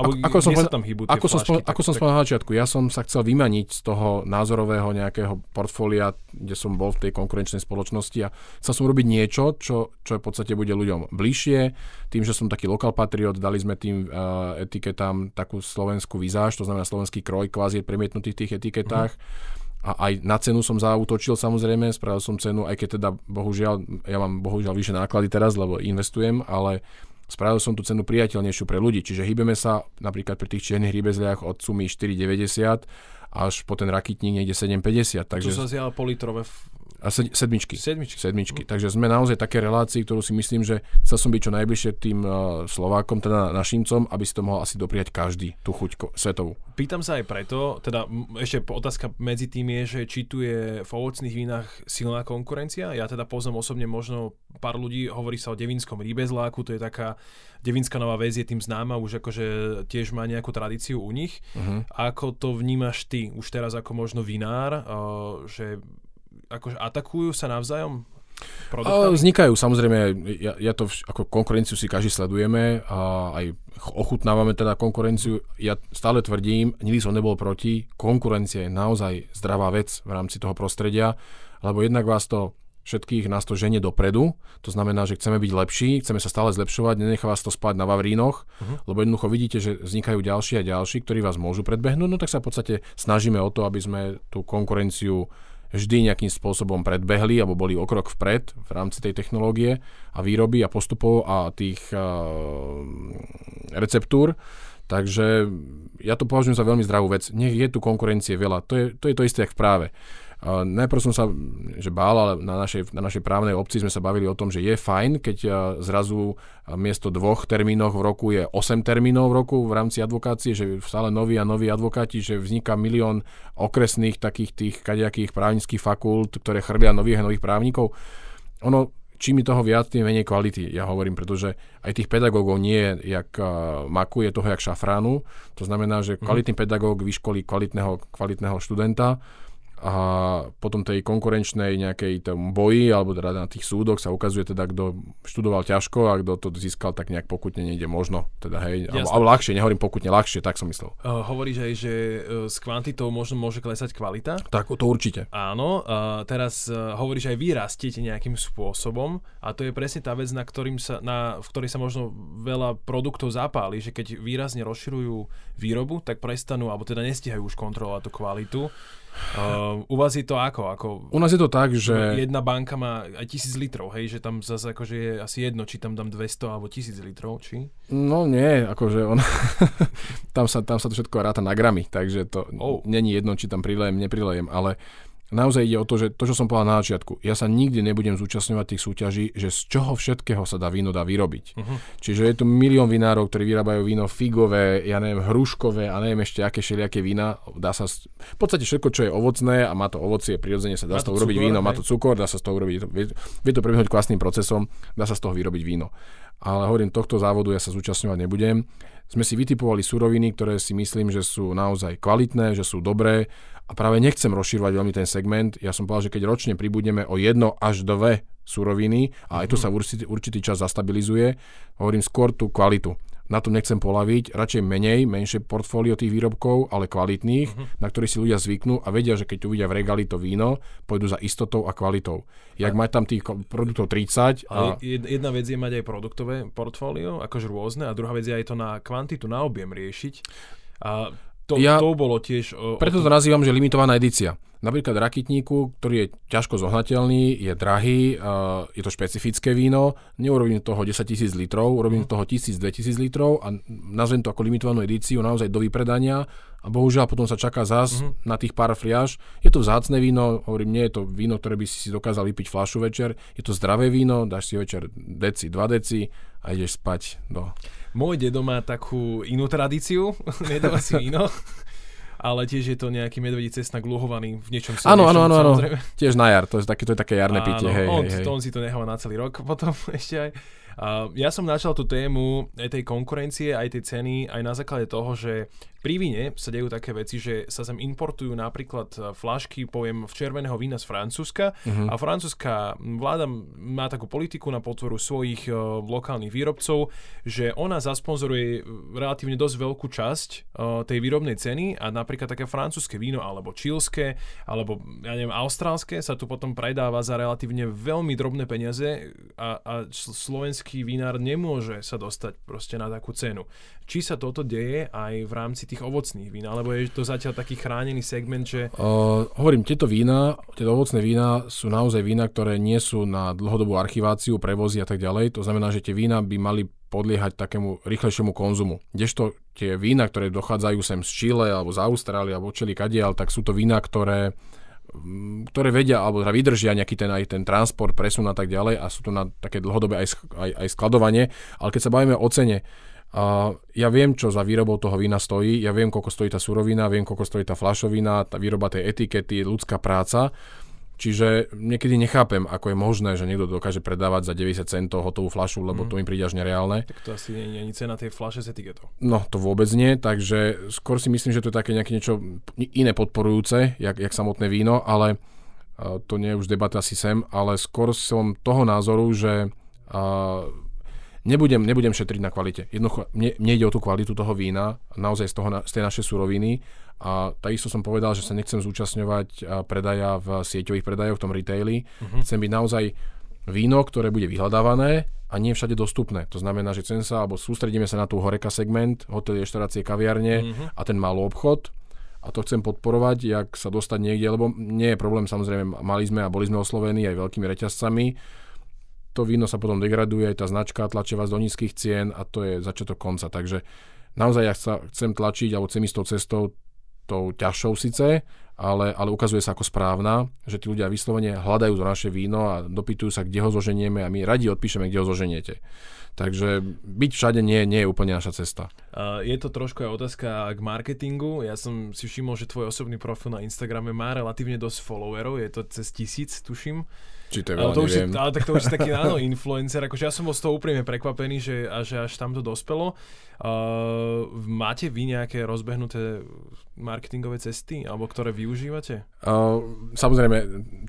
alebo ako, som, sa tam hýbu ako, som, tak, ako som spomenul na začiatku, ja som sa chcel vymaniť z toho názorového nejakého portfólia, kde som bol v tej konkurenčnej spoločnosti a chcel som robiť niečo, čo, čo v podstate bude ľuďom bližšie. Tým, že som taký lokal patriot, dali sme tým uh, etiketám takú slovenskú vizáž, to znamená slovenský kroj, kvázi premietnutý v tých etiketách. Mm. A aj na cenu som zautočil samozrejme, spravil som cenu, aj keď teda bohužiaľ, ja mám bohužiaľ vyššie náklady teraz, lebo investujem, ale Spravil som tú cenu priateľnejšiu pre ľudí, čiže hýbeme sa napríklad pri tých čiernych rybezliach od sumy 4,90 až po ten rakitník niekde 7,50. Takže... Tu sa zjala politrové a sed, sedmičky. Sedmičky. sedmičky. Mm. Takže sme naozaj také relácii, ktorú si myslím, že chcel som byť čo najbližšie tým uh, Slovákom, teda našimcom, aby si to mohol asi dopriať každý, tú chuť svetovú. Pýtam sa aj preto, teda ešte otázka medzi tým je, že či tu je v ovocných vínach silná konkurencia. Ja teda poznám osobne možno pár ľudí, hovorí sa o devinskom rýbezláku, to je taká devinská nová väz je tým známa, už akože tiež má nejakú tradíciu u nich. Uh-huh. Ako to vnímaš ty už teraz ako možno vinár, uh, že akože atakujú sa navzájom? A vznikajú, samozrejme, ja, ja to vš- ako konkurenciu si každý sledujeme a aj ochutnávame teda konkurenciu. Ja stále tvrdím, nikdy som nebol proti, konkurencia je naozaj zdravá vec v rámci toho prostredia, lebo jednak vás to všetkých nás to ženie dopredu, to znamená, že chceme byť lepší, chceme sa stále zlepšovať, nenechá vás to spať na Vavrínoch, uh-huh. lebo jednoducho vidíte, že vznikajú ďalší a ďalší, ktorí vás môžu predbehnúť, no tak sa v podstate snažíme o to, aby sme tú konkurenciu vždy nejakým spôsobom predbehli alebo boli o krok vpred v rámci tej technológie a výroby a postupov a tých uh, receptúr. Takže ja to považujem za veľmi zdravú vec. Nech je tu konkurencie veľa. To je to, je to isté, jak v práve. Najprv som sa že bál, ale na našej, na našej právnej obci sme sa bavili o tom, že je fajn, keď uh, zrazu miesto dvoch termínov v roku je 8 termínov v roku v rámci advokácie, že stále noví a noví advokáti, že vzniká milión okresných takých tých kadejakých právnických fakult, ktoré chrlia nových a nových právnikov. Ono, čím mi toho viac, tým menej kvality, ja hovorím, pretože aj tých pedagógov nie je jak uh, maku, je toho jak šafránu. To znamená, že mhm. kvalitný pedagóg vyškolí kvalitného, kvalitného študenta a potom tej konkurenčnej nejakej tom boji, alebo teda na tých súdoch sa ukazuje teda, kto študoval ťažko a kto to získal tak nejak pokutne niekde možno. Teda hej, alebo, alebo ľahšie, nehovorím pokutne, ľahšie, tak som myslel. Uh, hovoríš aj, že uh, s kvantitou možno môže klesať kvalita? Tak, to určite. Áno, uh, teraz uh, hovoríš aj vy rastiete nejakým spôsobom a to je presne tá vec, na, ktorým sa, na, v ktorej sa možno veľa produktov zapáli, že keď výrazne rozširujú výrobu, tak prestanú, alebo teda nestihajú už kontrolovať tú kvalitu Uh, u vás je to ako? ako? U nás je to tak, že... Jedna banka má aj tisíc litrov, hej, že tam zase akože je asi jedno, či tam dám 200 alebo tisíc litrov, či? No nie, akože on... tam, sa, tam sa to všetko ráta na gramy, takže to oh. není jedno, či tam prilejem, neprilejem, ale naozaj ide o to, že to, čo som povedal na začiatku, ja sa nikdy nebudem zúčastňovať tých súťaží, že z čoho všetkého sa dá víno dá vyrobiť. Uh-huh. Čiže je tu milión vinárov, ktorí vyrábajú víno figové, ja neviem, hruškové a neviem ešte aké všelijaké vína. Dá sa, v podstate všetko, čo je ovocné a má to ovocie, prirodzene sa dá má z toho urobiť cukor, víno, hej. má to cukor, dá sa z toho urobiť, vie, vie to prebehnúť kvásnym procesom, dá sa z toho vyrobiť víno. Ale hovorím, tohto závodu ja sa zúčastňovať nebudem sme si vytipovali suroviny, ktoré si myslím, že sú naozaj kvalitné, že sú dobré a práve nechcem rozširovať veľmi ten segment. Ja som povedal, že keď ročne pribudneme o jedno až dve suroviny a aj to mhm. sa určitý, určitý čas zastabilizuje, hovorím skôr tú kvalitu na tom nechcem polaviť, radšej menej, menšie portfólio tých výrobkov, ale kvalitných, uh-huh. na ktorých si ľudia zvyknú a vedia, že keď uvidia v regali to víno, pôjdu za istotou a kvalitou. Jak mať tam tých produktov 30. A... Jedna vec je mať aj produktové portfólio, akože rôzne, a druhá vec je aj to na kvantitu, na objem riešiť. A To, Ja- to bolo tiež... O, Preto to nazývam, že limitovaná edícia. Napríklad rakitníku, ktorý je ťažko zohnateľný, je drahý, uh, je to špecifické víno, neurobím toho 10 tisíc litrov, urobím toho 1000-2000 litrov a nazvem to ako limitovanú edíciu naozaj do vypredania a bohužiaľ potom sa čaká zás Mhm. na tých pár fliaž. Je to vzácne víno, hovorím, nie je to víno, ktoré by si si dokázal vypiť fľašu večer, je to zdravé víno, dáš si večer deci, 2 deci a ideš spať do... Môj dedo má takú inú tradíciu, nedáva si víno, ale tiež je to nejaký medvedí cestnak luhovaný v niečom Áno, silnejšom, áno, áno, áno. samozrejme. Tiež na jar, to je také, to je také jarné pitie, hej, on, hej, hej. On si to necháva na celý rok potom ešte aj. A ja som načal tú tému aj tej konkurencie, aj tej ceny, aj na základe toho, že pri víne sa dejú také veci, že sa sem importujú napríklad e, flašky, poviem, v červeného vína z Francúzska Mhm. a francúzska vláda má takú politiku na podporu svojich e, lokálnych výrobcov, že ona zasponzoruje relatívne dosť veľkú časť e, tej výrobnej ceny a napríklad také francúzske víno alebo čilské alebo ja neviem, austrálske sa tu potom predáva za relatívne veľmi drobné peniaze a, a sl- slovenský vinár nemôže sa dostať proste na takú cenu. Či sa toto deje aj v rámci tých ovocných vín, alebo je to zatiaľ taký chránený segment, že Uh, hovorím, tieto vína, tieto ovocné vína sú naozaj vína, ktoré nie sú na dlhodobú archiváciu, prevozy a tak ďalej. To znamená, že tie vína by mali podliehať takému rýchlejšiemu konzumu. Kdežto tie vína, ktoré dochádzajú sem z Chile alebo z Austrálie alebo čeli kadiaľ, tak sú to vína, ktoré mm, ktoré vedia alebo teda vydržia nejaký ten aj ten transport, presun a tak ďalej a sú to na také dlhodobé aj, aj, aj skladovanie. Ale keď sa bavíme o cene, a ja viem, čo za výrobou toho vína stojí, ja viem, koľko stojí tá surovina, viem, koľko stojí tá flašovina, tá výroba tej etikety, ľudská práca. Čiže niekedy nechápem, ako je možné, že niekto dokáže predávať za 90 centov hotovú flašu, lebo to mi príde až nereálne. tak to asi nie je ani cena tej flaše s etiketou. No, to vôbec nie, takže skôr si myslím, že to je také nejaké niečo iné podporujúce, jak, jak samotné víno, ale uh, to nie je už debata asi sem, ale skôr som toho názoru, že uh, nebudem, nebudem šetriť na kvalite. Jednoducho, mne, mne ide o tú kvalitu toho vína, naozaj z, toho, z tej našej suroviny a takisto som povedal, že sa nechcem zúčastňovať predaja v sieťových predajoch, v tom retaili. Mhm. Chcem byť naozaj víno, ktoré bude vyhľadávané a nie všade dostupné. To znamená, že chcem sa, alebo sústredíme sa na tú horeka segment, hotely, reštaurácie, kaviarne Mhm. a ten malý obchod a to chcem podporovať, jak sa dostať niekde, lebo nie je problém, samozrejme, mali sme a boli sme oslovení aj veľkými reťazcami. To víno sa potom degraduje, tá značka tlačí vás do nízkych cien a to je začiatok konca. Takže naozaj ja sa chcem tlačiť alebo chcem ísť tou cestou tou ťažšou síce, ale, ale ukazuje sa ako správna, že tí ľudia vyslovene hľadajú to naše víno a dopytujú sa, kde ho zoženieme a my radi odpíšeme, kde ho zoženiete. Takže byť všade nie, nie je úplne naša cesta. Je to trošku aj otázka k marketingu. Ja som si všimol, že tvoj osobný profil na Instagrame má relatívne dosť followerov, je to cez tisíc, tuším. Či to je Ale, veľa, to už je, ale tak to už je taký áno, influencer. Akože ja som bol z toho úprimne prekvapený, že, a že až tam to dospelo. Uh, máte vy nejaké rozbehnuté marketingové cesty, alebo ktoré využívate? Uh, samozrejme,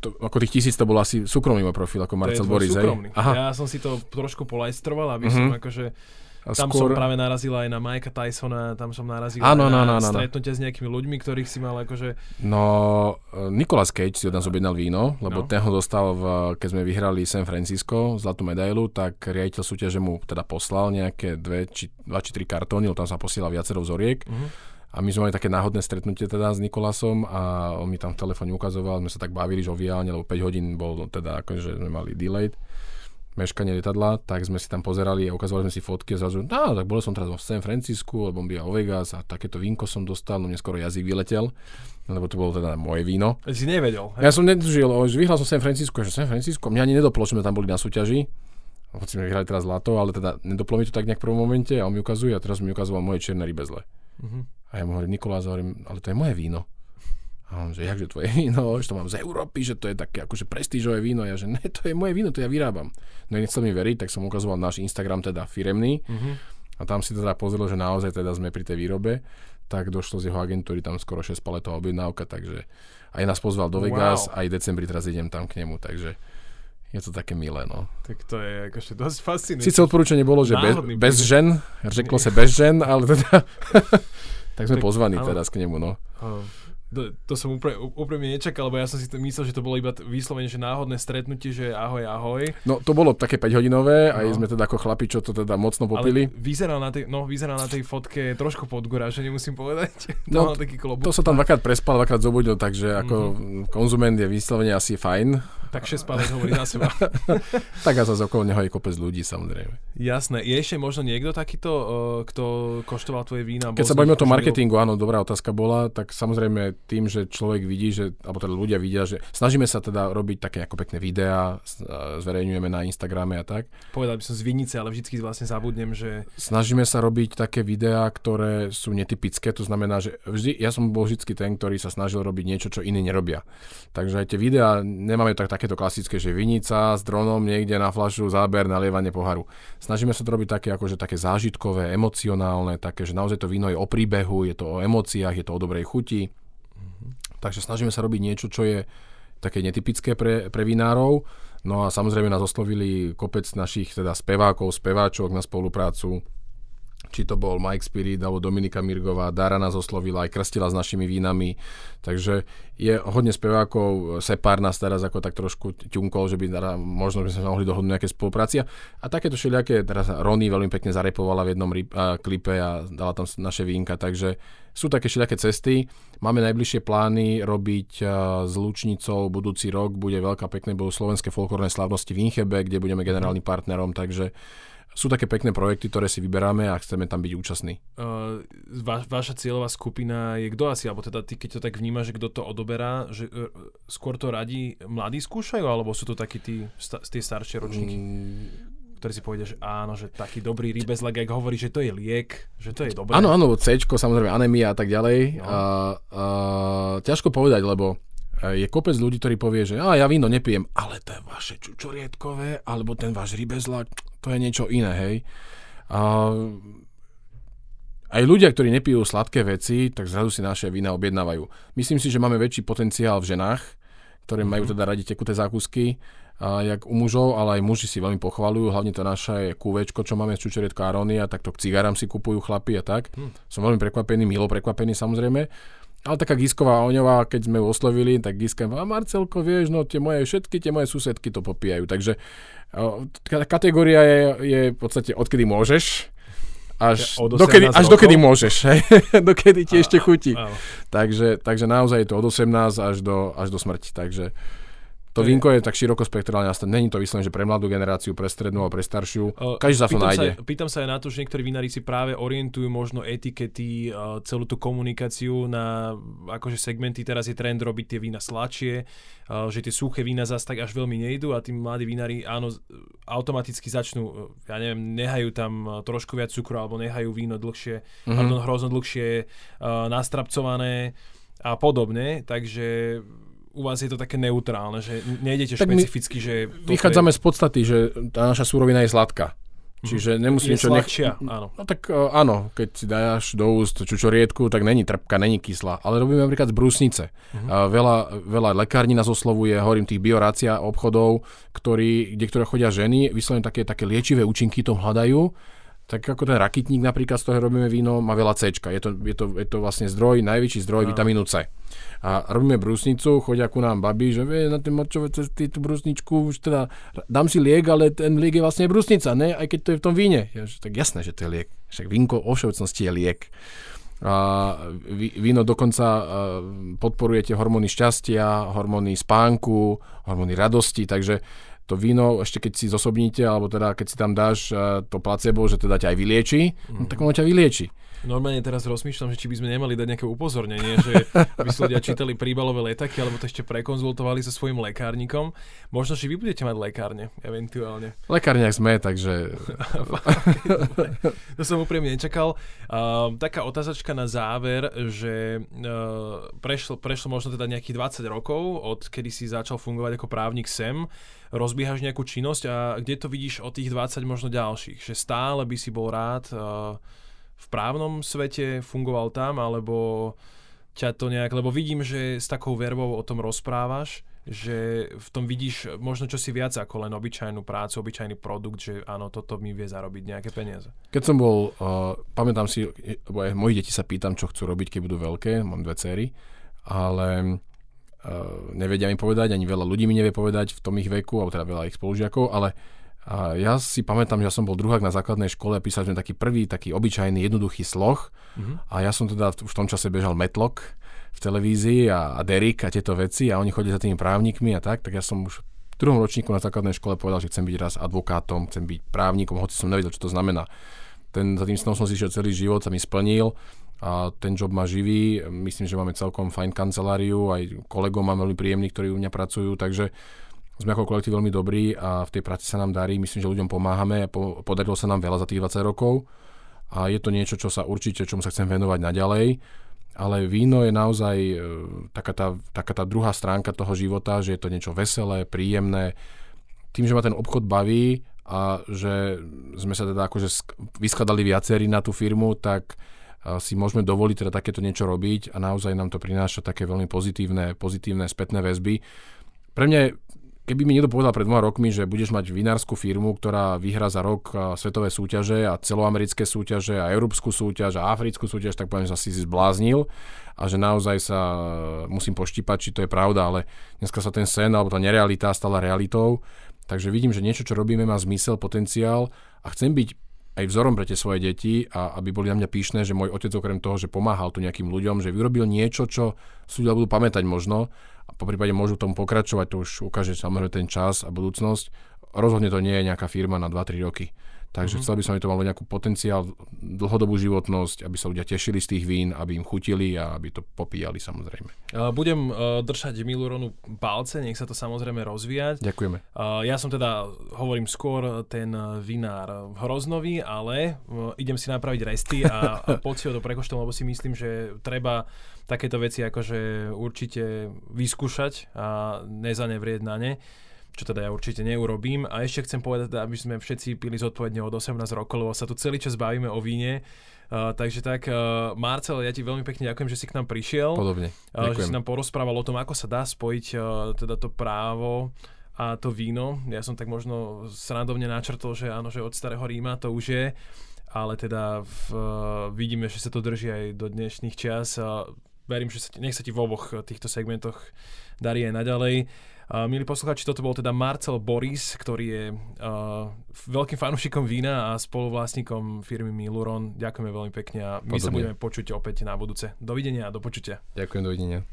to, ako tých tisíc to bol asi súkromný môj profil, ako to Marcel Boris, súkromný. Aha, Ja som si to trošku polajstroval, aby Mhm. som akože... a Tam som práve narazil aj na Mikea Tysona, tam som narazil Áno, aj na áno, áno, áno. stretnutia s nejakými ľuďmi, ktorých si mal akože... No, e, Nicolas Cage si od nás objednal víno, lebo No. ten ho dostal, v, keď sme vyhrali San Francisco, zlatú medailu, tak riaditeľ súťaže mu teda poslal nejaké dve či, dva či tri kartóny, tam sa posiela viacero vzoriek. Mhm. A my sme mali také náhodné stretnutie teda s Nikolasom a on mi tam v telefóne ukazoval, sme sa tak bavili žoviálne, lebo 5 hodín bol teda akože sme mali delayed meškanie lietadla, tak sme si tam pozerali a ukazovali sme si fotky a zrazu, no tak bol som teraz v San Francisku, lebo on býva o Vegas a takéto vínko som dostal, no mne skoro jazyk vyletel, lebo to bolo teda moje víno. Si nevedel, hej? Ja som netužil, vyhral som San Francisco, že San Francisco, mňa ani nedoplo, že sme tam boli na súťaži, hoci sme vyhrali teraz zlato, ale teda nedoplo mi to tak nejak v prvom momente a on mi ukazuje a teraz mi ukazoval moje čierne rybezle. Mhm. A ja mu hovorím, Nikolás, hovorím, ale to je moje víno. A on, že jakže tvoje víno, že to mám z Európy, že to je také akože prestížové víno. Ja, že ne, to je moje víno, to ja vyrábam. No nechcel mi veriť, tak som ukazoval náš Instagram, teda firemný. Mhm. A tam si teda pozrel, že naozaj teda sme pri tej výrobe. Tak došlo z jeho agentúry tam skoro 6 paletová objednávka, takže aj nás pozval do Vegas, Wow. aj v decembri teraz idem tam k nemu, takže je to také milé, no. Tak to je akože dosť fascinujúce. Sice odporúčanie bolo, že bez, bez žen, řeklo sa bez žen, ale teda tak sme Tak, pozvaní áno. teraz k nemu, no. Oh. To, to som úplne, úplne nečakal, lebo ja som si to myslel, že to bolo iba vyslovene, že náhodné stretnutie, že ahoj, ahoj. No to bolo také 5 hodinové, no. aj sme teda ako chlapi, čo to teda mocno popili. Ale vyzerá na tej, no, vyzerá na tej fotke trošku podgora, že nemusím povedať. No, taký klobúk. to sa tam dvakrát prespal, dvakrát zobudil, takže ako mm-hmm. konzument je vyslovene asi fajn. Tak 6 palec hovorí za seba. tak a zase okolo neho je kopec ľudí, samozrejme. Jasné. Je ešte možno niekto takýto, kto koštoval tvoje vína? Keď sa bavíme o tom marketingu, áno, dobrá otázka bola, tak samozrejme tým, že človek vidí, že, alebo teda ľudia vidia, že snažíme sa teda robiť také ako pekné videá, zverejňujeme na Instagrame a tak. Povedal by som z Vinice, ale vždycky vlastne zabudnem, že... Snažíme sa robiť také videá, ktoré sú netypické, to znamená, že vždy, ja som bol vždy ten, ktorý sa snažil robiť niečo, čo iní nerobia. Takže aj tie videá nemáme tak takéto klasické, že vinica s dronom niekde na flašu, záber, nalievanie poharu. Snažíme sa to robiť také, akože také zážitkové, emocionálne, také, že naozaj to víno je o príbehu, je to o emóciách, je to o dobrej chuti. Mm-hmm. Takže snažíme sa robiť niečo, čo je také netypické pre, pre vinárov. No a samozrejme nás oslovili kopec našich teda spevákov, speváčok na spoluprácu či to bol Mike Spirit alebo Dominika Mirgová, Dara nás oslovila, aj krstila s našimi vínami, takže je hodne spevákov, Separ nás teraz ako tak trošku ťunkol, že by teda, možno by sme mohli dohodnúť nejaké spolupráci. A takéto všelijaké, teraz Rony veľmi pekne zarepovala v jednom rip, a, klipe a dala tam naše vínka, takže sú také všelijaké cesty. Máme najbližšie plány robiť s Lučnicou budúci rok, bude veľká pekné, budú slovenské folklórne slavnosti v Inchebe, kde budeme generálnym partnerom, takže sú také pekné projekty, ktoré si vyberáme a chceme tam byť účastní. Uh, va, vaša cieľová skupina je kto asi, alebo teda ty, keď to tak vnímaš, že kto to odoberá, že uh, skôr to radí mladí skúšajú, alebo sú to takí tí, sta, tie staršie ročníky? Mm, ktorí si povedia, že áno, že taký dobrý rybezlek, ak hovorí, že to je liek, že to je dobré. Áno, áno, C, samozrejme anémia a tak ďalej. No. A, a, ťažko povedať, lebo je kopec ľudí, ktorí povie, že a ja víno nepijem, ale to je vaše čučorietkové, alebo ten váš rybezlak, to je niečo iné, hej. A, aj ľudia, ktorí nepijú sladké veci, tak zrazu si naše vína objednávajú. Myslím si, že máme väčší potenciál v ženách, ktoré majú mhm. teda radi tekuté zákusky, a jak u mužov, ale aj muži si veľmi pochvalujú, hlavne to naše kúvečko, čo máme z Čučorietko Aronia, tak to k cigaram si kupujú chlapi a tak. Hmm. Som veľmi prekvapený, milo prekvapený samozrejme. Ale taká Gisková Oňová, keď sme ju oslovili, tak Giska a Marcelko, vieš, no tie moje, všetky tie moje susedky to popíjajú. Takže kategória je, je v podstate odkedy môžeš, až, dokedy, až dokedy môžeš, hej? dokedy ti a, ešte chutí. Takže, takže naozaj je to od 18 až do, až do smrti. Takže to vínko je tak širokospektrálne nastavené. Není to vyslovene, že pre mladú generáciu, pre strednú a pre staršiu. Každý sa to nájde. Sa, pýtam sa aj na to, že niektorí vinári si práve orientujú možno etikety, celú tú komunikáciu na akože segmenty. Teraz je trend robiť tie vína sladšie, že tie suché vína zase tak až veľmi nejdu a tí mladí vinári áno, automaticky začnú, ja neviem, nehajú tam trošku viac cukru alebo nehajú víno dlhšie, mm-hmm. pardon, hrozno dlhšie nastrapcované a podobne. Takže u vás je to také neutrálne, že nejdete tak špecificky, že... Vychádzame je... z podstaty, že tá naša súrovina je sladká. Mhm. Čiže nemusím čo nech... áno. No tak uh, áno, keď si dáš do úst čučoriedku, tak není trpká, není kyslá. Ale robíme napríklad z brusnice. Uh-huh. Uh, veľa, veľa lekární nás oslovuje, hovorím tých biorácia obchodov, ktorí, kde ktoré chodia ženy, vyslovene také, také liečivé účinky to hľadajú tak ako ten rakitník napríklad, z toho robíme víno, má veľa C. Je to, je to, je to vlastne zdroj, najväčší zdroj no. vitamínu C. A robíme brusnicu, chodia ku nám babi, že vie, na tie močové cesty tú brusničku, už teda dám si liek, ale ten liek je vlastne brusnica, ne? Aj keď to je v tom víne. Ja, že, tak jasné, že to je liek. Však vínko o všeobecnosti je liek. A víno dokonca podporuje tie hormóny šťastia, hormóny spánku, hormóny radosti, takže to víno, ešte keď si zosobníte, alebo teda keď si tam dáš uh, to placebo, že teda ťa aj vylieči, mm. no, tak ono ťa vylieči. Normálne teraz rozmýšľam, že či by sme nemali dať nejaké upozornenie, že by si ľudia čítali príbalové letaky, alebo to ešte prekonzultovali so svojím lekárnikom. Možno, že vy budete mať lekárne, eventuálne. Lekárniak sme, takže... to som úprimne nečakal. Uh, taká otázačka na záver, že uh, prešlo, prešlo možno teda nejakých 20 rokov, od kedy si začal fungovať ako právnik sem rozbiehaš nejakú činnosť a kde to vidíš o tých 20 možno ďalších? Že stále by si bol rád uh, v právnom svete, fungoval tam, alebo ťa to nejak, lebo vidím, že s takou vervou o tom rozprávaš, že v tom vidíš možno čosi viac ako len obyčajnú prácu, obyčajný produkt, že áno, toto mi vie zarobiť nejaké peniaze. Keď som bol, uh, pamätám si, lebo aj moji deti sa pýtam, čo chcú robiť, keď budú veľké, mám dve cery, ale nevedia mi povedať, ani veľa ľudí mi nevie povedať v tom ich veku, alebo teda veľa ich spolužiakov, ale a ja si pamätám, že ja som bol druhák na základnej škole a písal sme taký prvý, taký obyčajný, jednoduchý sloh. Uh-huh. A ja som teda v tom čase bežal Metlok v televízii a, a Derek a tieto veci a oni chodili za tými právnikmi a tak, tak ja som už v druhom ročníku na základnej škole povedal, že chcem byť raz advokátom, chcem byť právnikom, hoci som nevedel, čo to znamená. Ten, za tým snom som si šiel celý život, sa mi splnil a ten job ma živí. Myslím, že máme celkom fajn kanceláriu, aj kolegov mám veľmi príjemní, ktorí u mňa pracujú, takže sme ako kolektív veľmi dobrí a v tej práci sa nám darí. Myslím, že ľuďom pomáhame a po, podarilo sa nám veľa za tých 20 rokov a je to niečo, čo sa určite, čomu sa chcem venovať naďalej. Ale víno je naozaj e, taká tá, taká tá druhá stránka toho života, že je to niečo veselé, príjemné. Tým, že ma ten obchod baví a že sme sa teda akože vyskladali viacerí na tú firmu, tak si môžeme dovoliť teda takéto niečo robiť a naozaj nám to prináša také veľmi pozitívne, pozitívne spätné väzby. Pre mňa Keby mi niekto povedal pred dvoma rokmi, že budeš mať vinárskú firmu, ktorá vyhrá za rok svetové súťaže a celoamerické súťaže a európsku súťaž a africkú súťaž, tak poviem, že asi si zbláznil a že naozaj sa musím poštípať, či to je pravda, ale dneska sa ten sen alebo tá nerealita stala realitou. Takže vidím, že niečo, čo robíme, má zmysel, potenciál a chcem byť aj vzorom pre tie svoje deti a aby boli na mňa píšne, že môj otec okrem toho, že pomáhal tu nejakým ľuďom, že vyrobil niečo, čo si ľudia budú pamätať možno a po prípade môžu tomu pokračovať, to už ukáže samozrejme ten čas a budúcnosť. Rozhodne to nie je nejaká firma na 2-3 roky. Takže mm-hmm. chcel by som, aby to malo nejakú potenciál, dlhodobú životnosť, aby sa ľudia tešili z tých vín, aby im chutili a aby to popíjali samozrejme. Budem uh, držať Miluronu palce, nech sa to samozrejme rozvíjať. Ďakujeme. Uh, ja som teda, hovorím skôr, ten vinár hroznový, ale idem si napraviť resty a, a poď si ho do prekoštom, lebo si myslím, že treba takéto veci akože určite vyskúšať a nezanevrieť na ne čo teda ja určite neurobím. A ešte chcem povedať, aby sme všetci pili zodpovedne od 18 rokov, lebo sa tu celý čas bavíme o víne. Uh, takže tak, uh, Marcel, ja ti veľmi pekne ďakujem, že si k nám prišiel. Podobne. Uh, že si nám porozprával o tom, ako sa dá spojiť uh, teda to právo a to víno. Ja som tak možno srandovne načrtol, že áno, že od starého Ríma to už je, ale teda v, uh, vidíme, že sa to drží aj do dnešných čas. Uh, verím, že sa ti, nech sa ti v oboch týchto segmentoch darí aj naďalej. Milí poslucháči, toto bol teda Marcel Boris, ktorý je veľkým fanúšikom vína a spoluvlastníkom firmy Miluron. Ďakujeme veľmi pekne a my Podobne. sa budeme počuť opäť na budúce. Dovidenia a do počutia. Ďakujem, dovidenia.